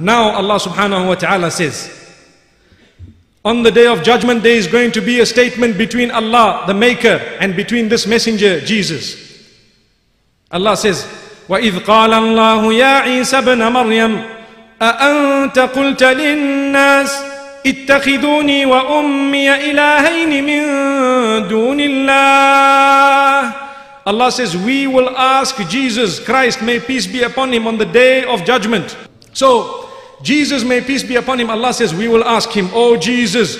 Now Allah subhanahu wa ta'ala says, on the day of judgment there is going to be a statement between Allah, the maker, and between this messenger, Jesus. Allah says, وَإِذْ قَالَ اللَّهُ يَا عِيسَى بْنَ مَرْيَمَ أَأَنْتَ قُلْتَ لِلنَّاسِ اتخذوني وأمي إلهين من دون الله Allah says, we will ask Jesus Christ, may peace be upon him on the day of judgment. So, Jesus, may peace be upon him, Allah says, we will ask him, Oh Jesus,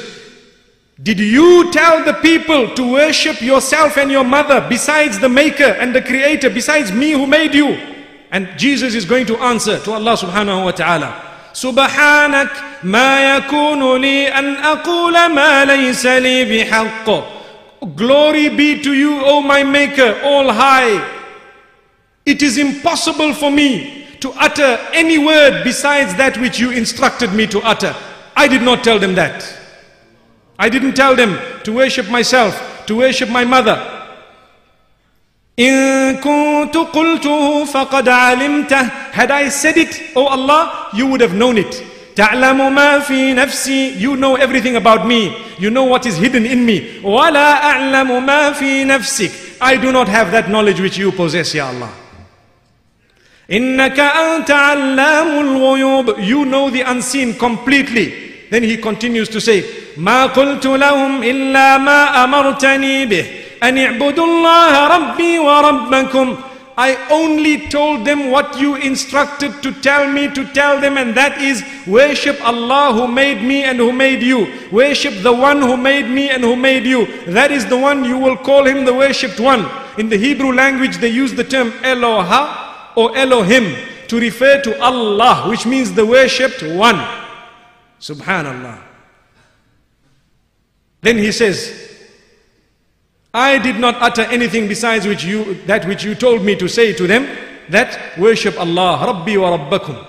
did you tell the people to worship yourself and your mother besides the maker and the creator, besides me who made you? And Jesus is going to answer to Allah subhanahu wa ta'ala. سبحانك ما يكون لي أن أقول ما ليس لي بحق Glory be to you, O my Maker, all high. It is impossible for me to utter any word besides that which you instructed me to utter. I did not tell them that. I didn't tell them to worship myself, to worship my mother. إن كنت قلته فقد علمته Had I said it, oh Allah, you would have known it. تعلم ما في نفسي You know everything about me. You know what is hidden in me. ولا أعلم ما في نفسك I do not have that knowledge which you possess, Ya Allah. You know the unseen completely. Then he continues to say, ما قلت لهم إلا ما أمرتني به أن اعبدوا الله ربي وربكم I only told them what you instructed to tell me to tell them and that is worship Allah who made me and who made you. Worship the one who made me and who made you. That is the one you will call him the worshipped one. In the Hebrew language they use the term Eloha or Elohim to refer to Allah which means the worshipped one. Subhanallah. Then he says, I did not utter anything besides which you, that which you told me to say to them, that worship Allah, Rabbi wa Rabbakum.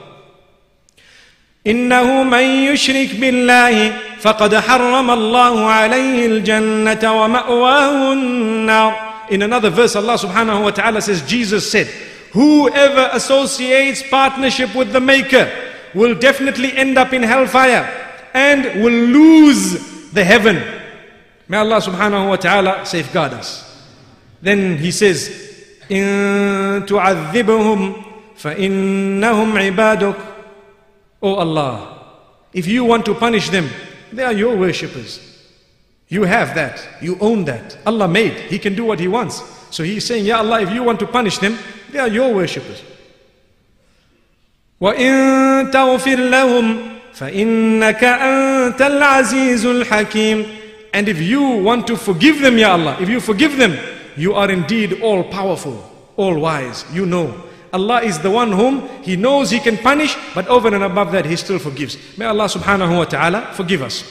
إنه من يشرك بالله فقد حرم الله عليه الجنة ومأواه النار In another verse Allah subhanahu wa ta'ala says Jesus said Whoever associates partnership with the maker will definitely end up in hellfire and will lose the heaven May Allah subhanahu wa ta'ala safeguard us. Then he says, إن تعذبهم فإنهم عبادك Oh Allah, if you want to punish them, they are your worshippers. You have that. You own that. Allah made. He can do what He wants. So He's saying, Ya Allah, if you want to punish them, they are your worshippers. وإن تغفر لهم فإنك أنت العزيز الحكيم and if you want to forgive them, Ya Allah, if you forgive them, you are indeed all powerful, all wise. You know. Allah is the one whom He knows He can punish, but over and above that, He still forgives. May Allah subhanahu wa ta'ala forgive us.